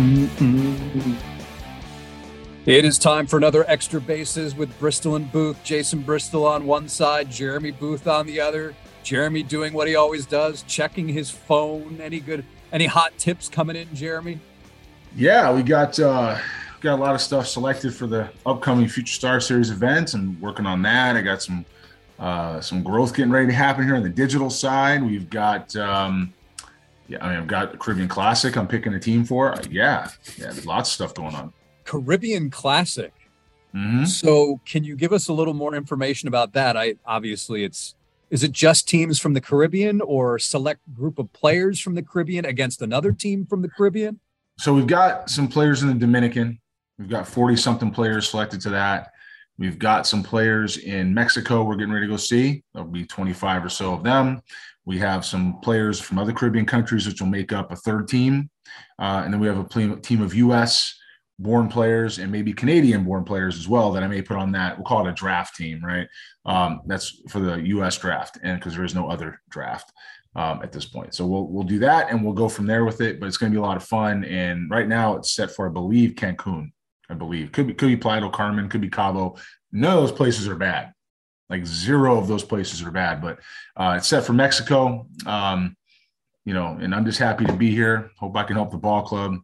Mm-mm. It is time for another extra bases with Bristol and Booth. Jason Bristol on one side, Jeremy Booth on the other. Jeremy doing what he always does, checking his phone. Any good, any hot tips coming in, Jeremy? Yeah, we got uh, got a lot of stuff selected for the upcoming Future Star Series events, and working on that. I got some uh, some growth getting ready to happen here on the digital side. We've got um, yeah, I mean, I've got Caribbean Classic. I'm picking a team for. Yeah, yeah, there's lots of stuff going on. Caribbean Classic. Mm-hmm. So, can you give us a little more information about that? I obviously it's is it just teams from the Caribbean or select group of players from the Caribbean against another team from the Caribbean? So we've got some players in the Dominican. We've got 40 something players selected to that. We've got some players in Mexico we're getting ready to go see. There'll be 25 or so of them. We have some players from other Caribbean countries, which will make up a third team. Uh, and then we have a team of US born players and maybe Canadian born players as well that I may put on that. We'll call it a draft team, right? Um, that's for the US draft, and because there is no other draft um, at this point. So we'll we'll do that and we'll go from there with it. But it's going to be a lot of fun. And right now it's set for I believe Cancun. I believe could be could be Playa del Carmen, could be Cabo. Of those places are bad. Like zero of those places are bad. But uh, it's set for Mexico. Um, you know, and I'm just happy to be here. Hope I can help the ball club.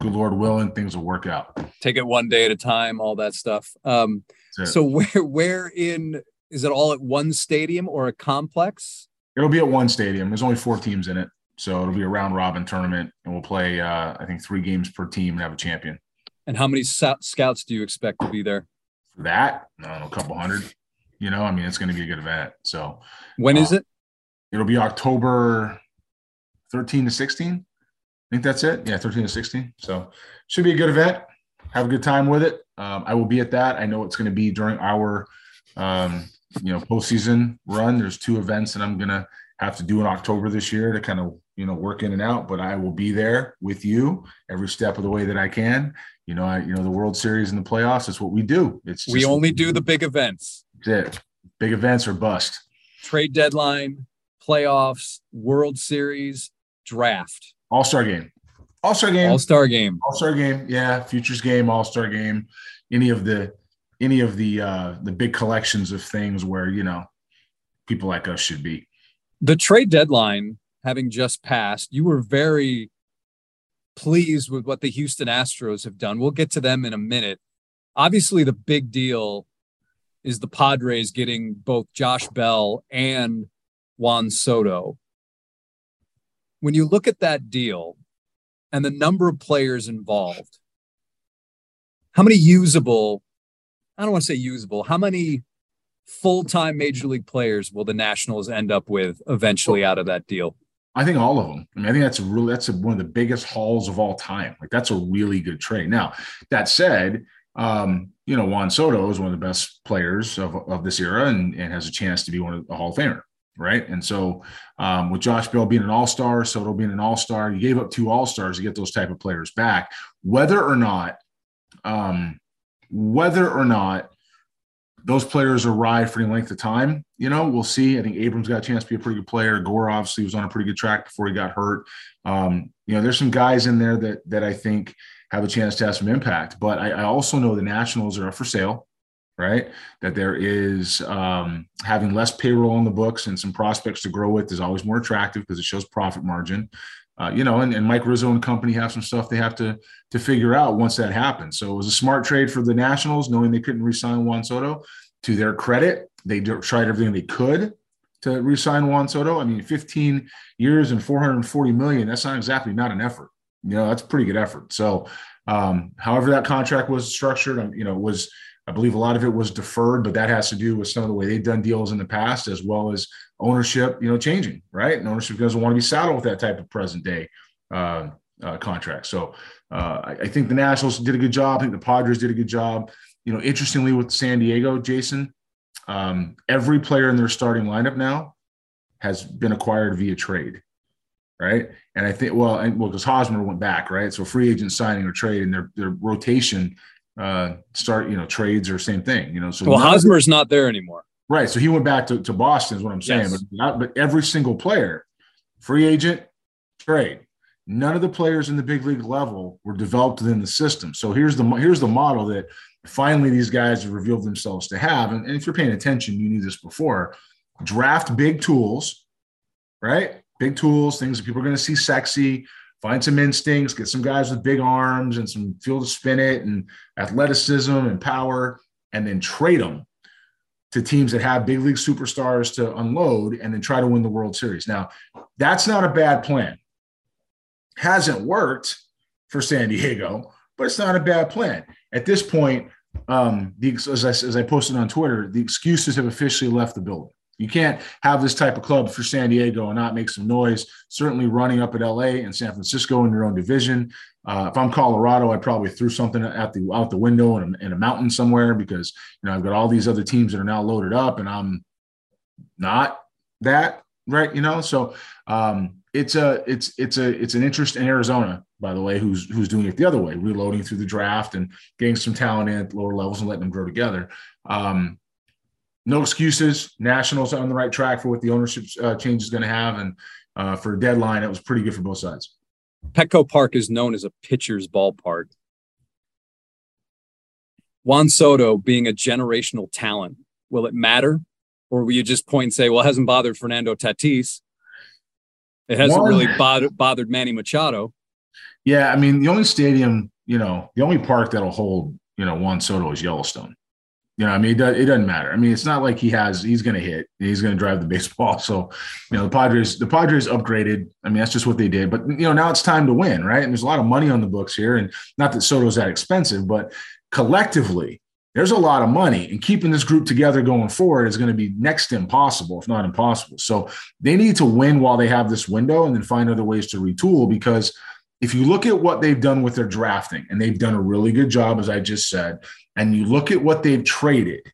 Good Lord willing, things will work out. Take it one day at a time, all that stuff. Um, so where where in is it all at one stadium or a complex? It'll be at one stadium. There's only four teams in it, so it'll be a round robin tournament, and we'll play uh, I think three games per team and have a champion. And how many scouts do you expect to be there? For that, I know, a couple hundred. You know, I mean, it's going to be a good event. So when uh, is it? It'll be October 13 to 16. I think that's it. Yeah, 13 to 16. So should be a good event. Have a good time with it. Um, I will be at that. I know it's going to be during our, um, you know, postseason run. There's two events that I'm going to have to do in October this year to kind of, you know, work in and out. But I will be there with you every step of the way that I can you know, I, you know, the World Series and the playoffs is what we do. It's we only do the big events. That's it. Big events or bust. Trade deadline, playoffs, World Series, draft. All Star game. All Star game. All Star game. All Star game. Yeah, futures game, All Star game. Any of the any of the uh the big collections of things where you know people like us should be. The trade deadline having just passed, you were very pleased with what the Houston Astros have done. We'll get to them in a minute. Obviously, the big deal is the Padres getting both Josh Bell and Juan Soto. When you look at that deal and the number of players involved, how many usable, I don't want to say usable, how many full time major league players will the Nationals end up with eventually out of that deal? I think all of them. I mean, I think that's really that's a, one of the biggest hauls of all time. Like that's a really good trade. Now, that said, um, you know, Juan Soto is one of the best players of, of this era and, and has a chance to be one of the Hall of Famer, right? And so, um, with Josh Bell being an All Star, Soto being an All Star, you gave up two All Stars to get those type of players back. Whether or not, um, whether or not those players arrive for any length of time. You know, we'll see. I think Abrams got a chance to be a pretty good player. Gore obviously was on a pretty good track before he got hurt. Um, you know, there's some guys in there that that I think have a chance to have some impact. But I, I also know the Nationals are up for sale, right? That there is um, having less payroll on the books and some prospects to grow with is always more attractive because it shows profit margin. Uh, you know, and, and Mike Rizzo and company have some stuff they have to to figure out once that happens. So it was a smart trade for the Nationals, knowing they couldn't re-sign Juan Soto. To their credit, they tried everything they could to re-sign Juan Soto. I mean, 15 years and 440 million. That's not exactly not an effort. You know, that's a pretty good effort. So, um, however that contract was structured, um, you know, was I believe a lot of it was deferred, but that has to do with some of the way they've done deals in the past, as well as ownership, you know, changing, right? And ownership doesn't want to be saddled with that type of present day uh, uh, contract. So uh, I, I, think the Nationals did a good job. I think the Padres did a good job. You know, interestingly with San Diego, Jason, um, every player in their starting lineup now has been acquired via trade, right? And I think, well, and well, because Hosmer went back, right? So free agent signing or trade, and their their rotation uh, start, you know, trades or same thing, you know. So well, Hosmer's not there anymore. Right. So he went back to, to Boston, is what I'm saying. Yes. But not, but every single player, free agent, trade. none of the players in the big league level were developed within the system. So here's the here's the model that finally these guys have revealed themselves to have. And, and if you're paying attention, you knew this before. Draft big tools, right? Big tools, things that people are going to see sexy. Find some instincts, get some guys with big arms and some feel to spin it and athleticism and power, and then trade them to teams that have big league superstars to unload and then try to win the World Series. Now, that's not a bad plan. Hasn't worked for San Diego, but it's not a bad plan. At this point, um, the, as, I, as I posted on Twitter, the excuses have officially left the building. You can't have this type of club for San Diego and not make some noise. Certainly running up at LA and San Francisco in your own division. Uh, if I'm Colorado, I probably threw something at the out the window in a, in a mountain somewhere because you know I've got all these other teams that are now loaded up and I'm not that right. You know, so um, it's a it's it's a it's an interest in Arizona, by the way, who's who's doing it the other way, reloading through the draft and getting some talent in at lower levels and letting them grow together. Um, no excuses. Nationals are on the right track for what the ownership uh, change is going to have, and uh, for a deadline, it was pretty good for both sides. Petco Park is known as a pitcher's ballpark. Juan Soto being a generational talent, will it matter? Or will you just point and say, well, it hasn't bothered Fernando Tatis? It hasn't One, really bothered, bothered Manny Machado. Yeah, I mean, the only stadium, you know, the only park that'll hold, you know, Juan Soto is Yellowstone. You know, I mean, it, doesn't matter. I mean, it's not like he has, he's going to hit, he's going to drive the baseball. So, you know, the Padres, the Padres upgraded. I mean, that's just what they did. But, you know, now it's time to win, right? And there's a lot of money on the books here. And not that Soto's that expensive, but collectively, there's a lot of money. And keeping this group together going forward is going to be next to impossible, if not impossible. So they need to win while they have this window and then find other ways to retool because if you look at what they've done with their drafting, and they've done a really good job, as I just said, and you look at what they've traded,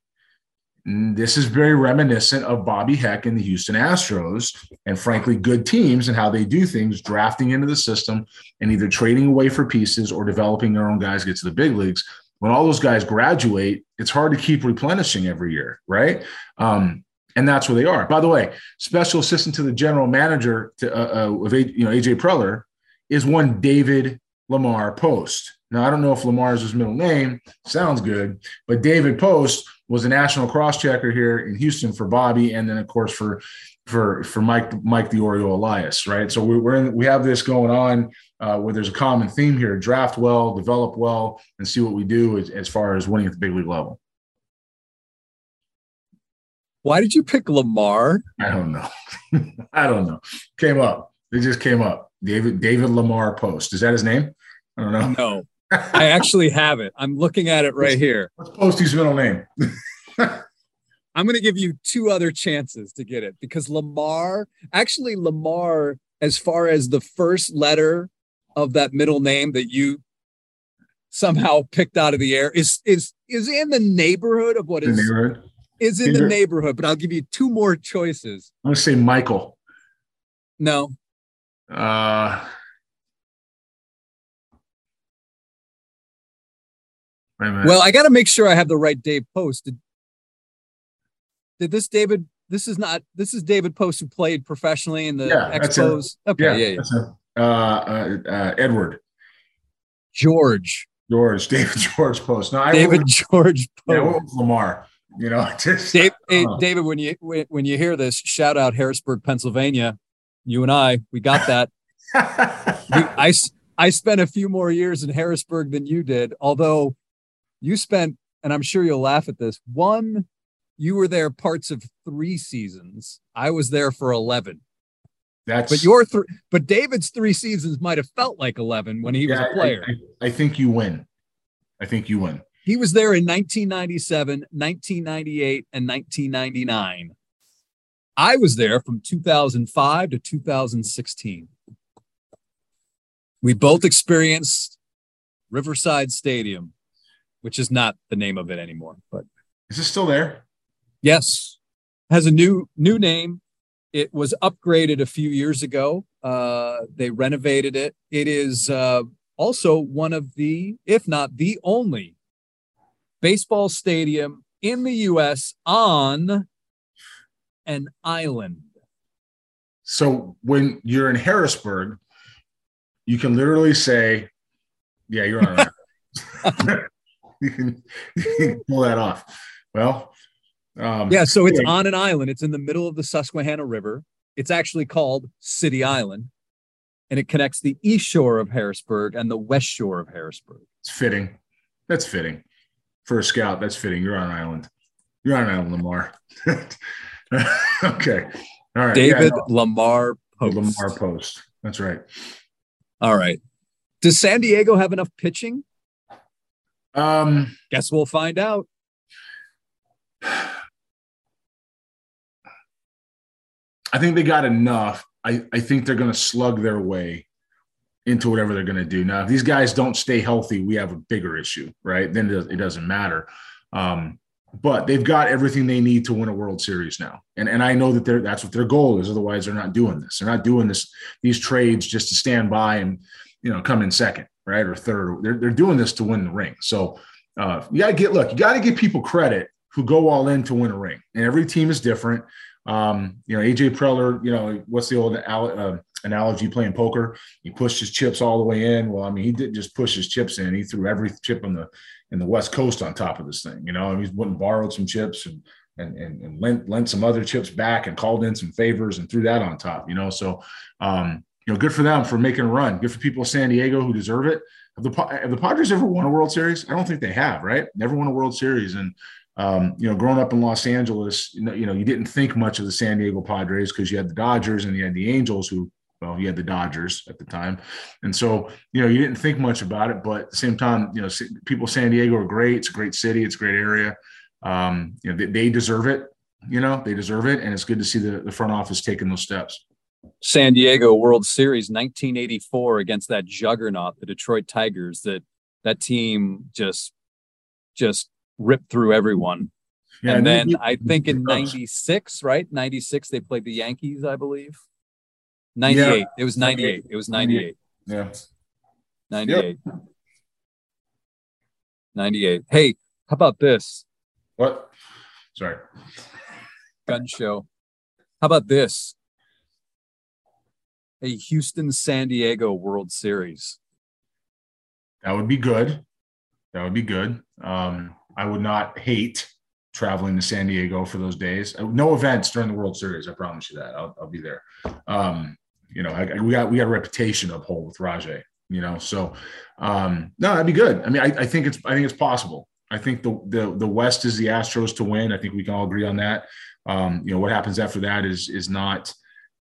this is very reminiscent of Bobby Heck and the Houston Astros, and frankly, good teams and how they do things, drafting into the system and either trading away for pieces or developing their own guys get to the big leagues. When all those guys graduate, it's hard to keep replenishing every year, right? Um, and that's where they are. By the way, special assistant to the general manager to, uh, uh, of you know AJ Preller is one David Lamar Post. Now, I don't know if Lamar is his middle name. Sounds good. But David Post was a national cross checker here in Houston for Bobby, and then of course for for for Mike Mike the Oreo Elias, right? So we're in, we have this going on uh, where there's a common theme here: draft well, develop well, and see what we do as, as far as winning at the big league level. Why did you pick Lamar? I don't know. I don't know. Came up. It just came up. David David Lamar Post. Is that his name? I don't know. No, I actually have it. I'm looking at it right here. What's Posty's middle name? I'm going to give you two other chances to get it because Lamar, actually, Lamar, as far as the first letter of that middle name that you somehow picked out of the air is is is in the neighborhood of what is is in the neighborhood. But I'll give you two more choices. I'm going to say Michael. No, uh, well, I got to make sure I have the right Dave Post. Did, did this David? This is not. This is David Post who played professionally in the yeah, Expos. Okay, yeah, yeah, yeah. Uh, uh, uh, Edward George George David George Post. No, I David George Post. Yeah, Lamar. You know, just, Dave, hey, David. When you when you hear this, shout out Harrisburg, Pennsylvania you and I, we got that. I, I spent a few more years in Harrisburg than you did, although you spent, and I'm sure you'll laugh at this, one, you were there parts of three seasons. I was there for 11. That's but your three, but David's three seasons might have felt like 11 when he yeah, was a player. I, I, I think you win. I think you win. He was there in 1997, 1998, and 1999. I was there from 2005 to 2016. We both experienced Riverside Stadium, which is not the name of it anymore, but is it still there? Yes, has a new new name. It was upgraded a few years ago. Uh, they renovated it. It is uh, also one of the, if not the only, baseball stadium in the U.S. on an island. So when you're in Harrisburg, You can literally say, "Yeah, you're on." you, can, you can pull that off. Well, um, yeah. So it's on an island. It's in the middle of the Susquehanna River. It's actually called City Island, and it connects the east shore of Harrisburg and the west shore of Harrisburg. It's fitting. That's fitting for a scout. That's fitting. You're on an island. You're on an island, Lamar. okay. All right. David yeah, Lamar Post. Lamar Post. That's right. All right. Does San Diego have enough pitching? Um, guess we'll find out. I think they got enough. I, I think they're going to slug their way into whatever they're going to do. Now, if these guys don't stay healthy, we have a bigger issue, right? Then it doesn't matter. Um, but they've got everything they need to win a World Series now, and and I know that they're that's what their goal is. Otherwise, they're not doing this. They're not doing this these trades just to stand by and you know come in second, right, or third. They're they're doing this to win the ring. So uh, you got to get look. You got to give people credit who go all in to win a ring, and every team is different. Um, you know, AJ Preller, you know, what's the old uh, analogy playing poker? He pushed his chips all the way in. Well, I mean, he didn't just push his chips in; he threw every chip on the in the West Coast on top of this thing. You know, and he's went and borrowed some chips and and and, and lent, lent some other chips back and called in some favors and threw that on top. You know, so um, you know, good for them for making a run. Good for people of San Diego who deserve it. Have the, have the Padres ever won a World Series? I don't think they have, right? Never won a World Series. And um, you know, growing up in Los Angeles, you know, you know, you didn't think much of the San Diego Padres because you had the Dodgers and you had the Angels, who, well, you had the Dodgers at the time, and so you know, you didn't think much about it. But at the same time, you know, people San Diego are great. It's a great city. It's a great area. Um, you know, they, they deserve it. You know, they deserve it, and it's good to see the, the front office taking those steps. San Diego World Series 1984 against that juggernaut, the Detroit Tigers. That that team just just ripped through everyone. Yeah, and then I think in 96, right? 96, they played the Yankees, I believe. 98. Yeah. It was 98. It was 98. Yeah. 98. Yep. 98. Hey, how about this? What? Sorry. Gun show. How about this? A Houston San Diego World Series. That would be good. That would be good. Um, I would not hate traveling to San Diego for those days. Uh, no events during the World Series. I promise you that. I'll, I'll be there. Um, you know, I, we got we got a reputation uphold with Rajay. You know, so um, no, that'd be good. I mean, I, I think it's I think it's possible. I think the, the the West is the Astros to win. I think we can all agree on that. Um, you know, what happens after that is is not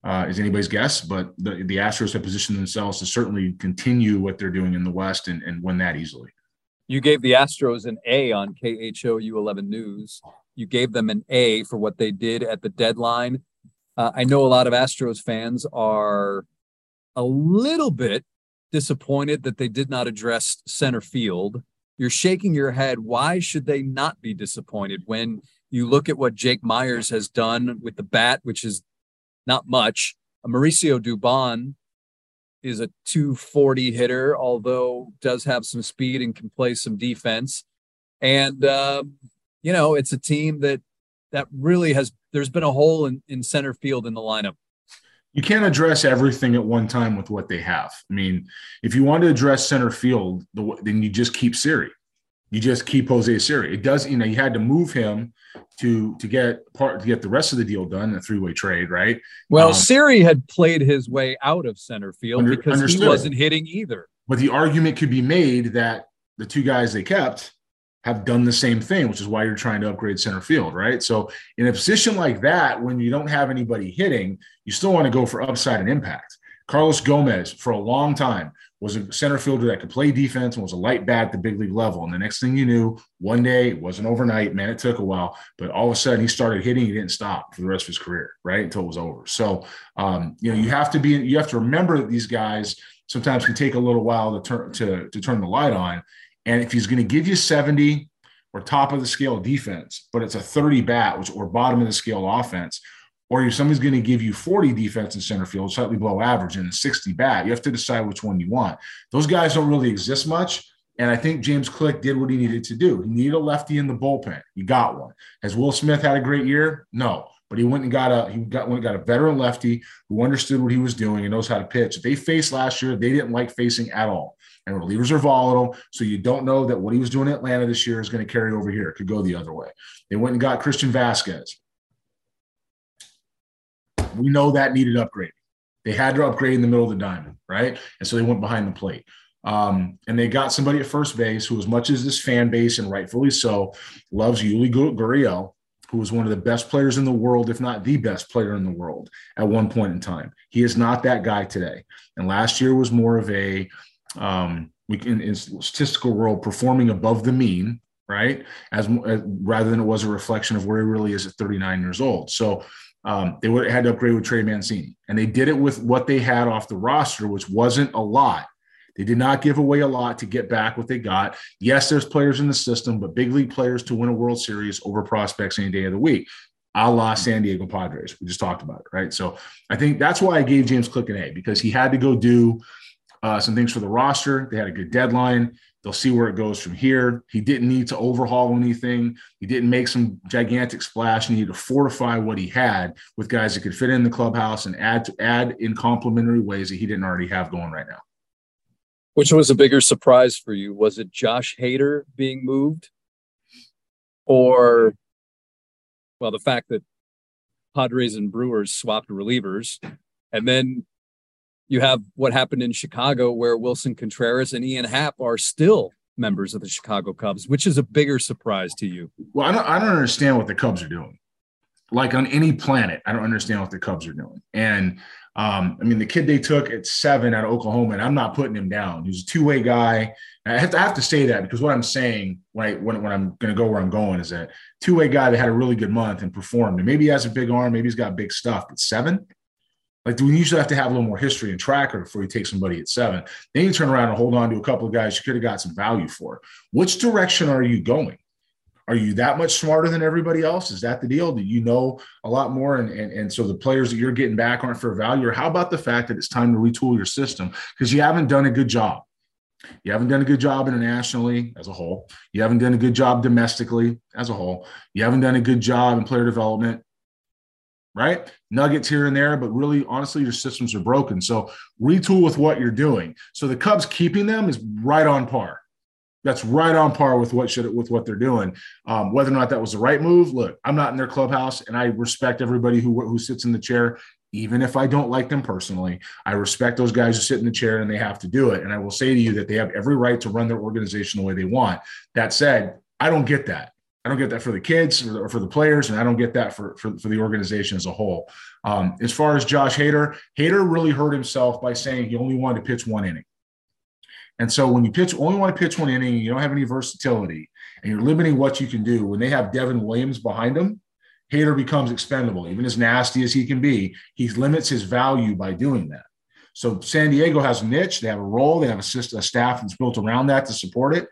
uh, is anybody's guess, but the, the Astros have positioned themselves to certainly continue what they're doing in the West and, and win that easily. You gave the Astros an A on KHOU 11 News. You gave them an A for what they did at the deadline. Uh, I know a lot of Astros fans are a little bit disappointed that they did not address center field. You're shaking your head. Why should they not be disappointed when you look at what Jake Myers has done with the bat, which is not much? Mauricio Dubon is a 240 hitter, although does have some speed and can play some defense. And uh, you know, it's a team that that really has. There's been a hole in, in center field in the lineup. You can't address everything at one time with what they have. I mean, if you want to address center field, then you just keep Siri you just keep Jose Siri. It does, you know, you had to move him to to get part to get the rest of the deal done, a three way trade, right? Well, um, Siri had played his way out of center field under, because understood. he wasn't hitting either. But the argument could be made that the two guys they kept have done the same thing, which is why you're trying to upgrade center field, right? So in a position like that, when you don't have anybody hitting, you still want to go for upside and impact. Carlos Gomez, for a long time, was a center fielder that could play defense and was a light bat at the big league level. And the next thing you knew, one day, it wasn't overnight, man, it took a while, but all of a sudden he started hitting, he didn't stop for the rest of his career, right? Until it was over. So, um, you know, you have to be, you have to remember that these guys sometimes can take a little while to turn, to, to turn the light on. And if he's going to give you 70 or top of the scale defense, but it's a 30 bat, which or bottom of the scale offense, or if somebody's going to give you 40 defense in center field, slightly below average, and a 60 bat, you have to decide which one you want. Those guys don't really exist much. And I think James Click did what he needed to do. He needed a lefty in the bullpen. He got one. Has Will Smith had a great year? No. But he went and got a he got went got a veteran lefty who understood what he was doing and knows how to pitch. They faced last year, they didn't like facing at all. And relievers are volatile, so you don't know that what he was doing in Atlanta this year is going to carry over here. It could go the other way. They went and got Christian We know that needed upgrading. They had to upgrade in the middle of the diamond, right? And so they went behind the plate. Um, and they got somebody at first base who, as much as this fan base, and rightfully so, loves Yuli Gurriel, who was one of the best players in the world, if not the best player in the world at one point in time. He is not that guy today. And last year was more of a, um, we can, in statistical world, performing above the mean, right? As, as rather than it was a reflection of where he really is at 39 years old. So um, they would had to upgrade with Trey Mancini, and they did it with what they had off the roster, which wasn't a lot. They did not give away a lot to get back what they got. Yes, there's players in the system, but big league players to win a World Series over prospects any day of the week, a la San Diego Padres. We just talked about it, right? So I think that's why I gave James Click an A because he had to go do uh, some things for the roster. They had a good deadline. They'll see where it goes from here. He didn't need to overhaul anything. He didn't make some gigantic splash. He needed to fortify what he had with guys that could fit in the clubhouse and add to add in complementary ways that he didn't already have going right now. Which was a bigger surprise for you? Was it Josh Hader being moved? Or, well, the fact that Padres and Brewers swapped relievers. And then you have what happened in Chicago, where Willson Contreras and Ian Happ are still members of the Chicago Cubs, which is a bigger surprise to you. Well, I don't, I don't understand what the Cubs are doing. Like on any planet, I don't understand what the Cubs are doing. And um, I mean, the kid they took at seven out of Oklahoma, and I'm not putting him down. He's a two way guy. I have, to, I have to say that because what I'm saying when, when I'm going to go where I'm going is that two way guy that had a really good month and performed. And maybe he has a big arm, maybe he's got big stuff, but seven? Like, do we usually have to have a little more history and tracker before you take somebody at seven? Then you turn around and hold on to a couple of guys you could have got some value for. Which direction are you going? Are you that much smarter than everybody else? Is that the deal? Do you know a lot more? And, and, and so the players that you're getting back aren't for value? Or how about the fact that it's time to retool your system because you haven't done a good job? You haven't done a good job internationally as a whole. You haven't done a good job domestically as a whole. You haven't done a good job in player development, right? Nuggets here and there, but really, honestly, your systems are broken. So retool with what you're doing. So the Cubs keeping them is right on par that's right on par with what should with what they're doing. Um, whether or not that was the right move, look, I'm not in their clubhouse, and I respect everybody who who sits in the chair, even if I don't like them personally. I respect those guys who sit in the chair and they have to do it. And I will say to you that they have every right to run their organization the way they want. That said, I don't get that. I don't get that for the kids or for the players, and I don't get that for, for, for the organization as a whole. Um, as far as Josh Hader, Hader really hurt himself by saying he only wanted to pitch one inning. And so when you pitch, only want to pitch one inning, you don't have any versatility, and you're limiting what you can do. When they have Devin Williams behind him, Hader becomes expendable. Even as nasty as he can be, he limits his value by doing that. So San Diego has a niche. They have a role. They have a, system, a staff that's built around that to support it.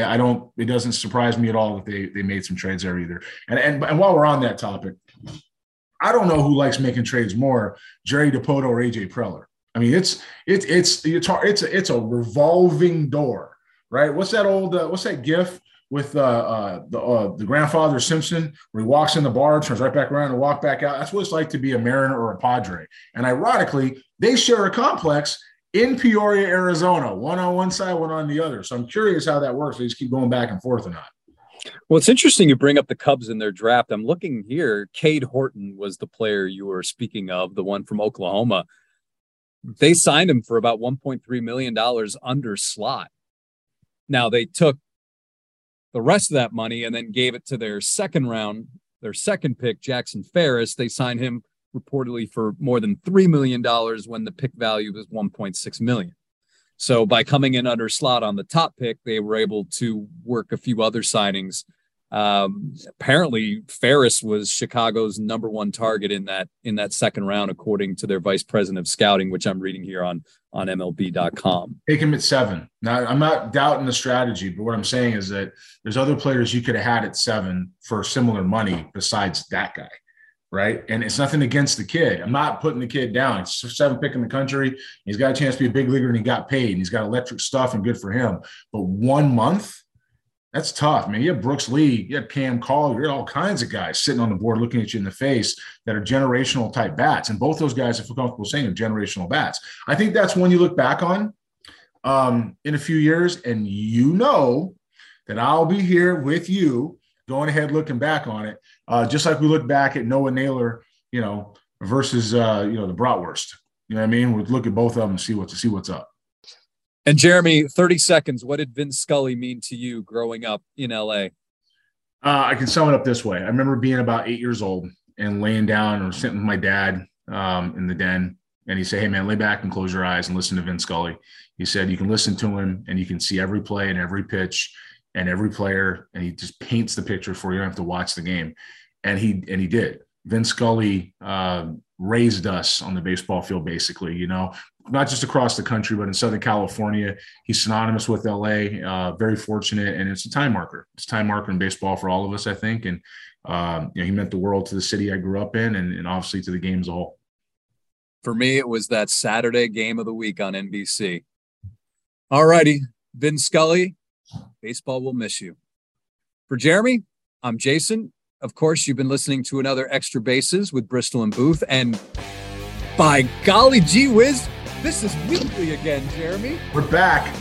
I don't. It doesn't surprise me at all that they they made some trades there either. And and and while we're on that topic, I don't know who likes making trades more, Jerry Dipoto or AJ Preller. I mean, it's it's it's it's it's a, it's a revolving door, right? What's that old? Uh, what's that GIF with uh, uh, the uh, the grandfather Simpson where he walks in the bar, turns right back around, and walk back out? That's what it's like to be a Mariner or a Padre. And ironically, they share a complex in Peoria, Arizona, one on one side, one on the other. So I'm curious how that works. They just keep going back and forth or not. Well, it's interesting you bring up the Cubs in their draft. I'm looking here. Cade Horton was the player you were speaking of, the one from Oklahoma they signed him for about 1.3 million dollars under slot. Now they took the rest of that money and then gave it to their second round, their second pick, Jackson Ferris. They signed him reportedly for more than three million dollars when the pick value was 1.6 million. So by coming in under slot on the top pick, they were able to work a few other signings um, apparently, Ferris was Chicago's number one target in that in that second round, according to their vice president of scouting, which I'm reading here on on MLB.com. Take him at seven. Now, I'm not doubting the strategy, but what I'm saying is that there's other players you could have had at seven for similar money besides that guy. Right? And it's nothing against the kid. I'm not putting the kid down. He's seven pick in the country. He's got a chance to be a big leaguer and he got paid and he's got electric stuff and good for him. But one month, that's tough, man. You have Brooks Lee, you have Cam Collier, you have all kinds of guys sitting on the board looking at you in the face that are generational type bats. And both those guys, I feel comfortable saying, are generational bats. I think that's one you look back on um, in a few years, and you know that I'll be here with you going ahead looking back on it, uh, just like we look back at Noah Naylor, you know, versus uh, you know the Bratwurst. You know what I mean? We look at both of them and see what to see what's up. And Jeremy, 30 seconds. What did Vin Scully mean to you growing up in LA? Uh, I can sum it up this way. I remember being about eight years old and laying down or sitting with my dad um, in the den. And he said, Hey, man, lay back and close your eyes and listen to Vin Scully. He said, You can listen to him and you can see every play and every pitch and every player. And he just paints the picture for you. You don't have to watch the game. And he, and he did. Vin Scully uh, raised us on the baseball field, basically, you know, not just across the country, but in Southern California. He's synonymous with LA. Uh, very fortunate, and it's a time marker. It's a time marker in baseball for all of us, I think. And um, you know, he meant the world to the city I grew up in, and, and obviously to the game as a whole. For me, it was that Saturday game of the week on NBC. All righty, Vin Scully, baseball will miss you. For Jeremy, I'm Jason. Of course, you've been listening to another Extra Bases with Bristol and Booth, and by golly gee whiz, this is weekly again, Jeremy. We're back.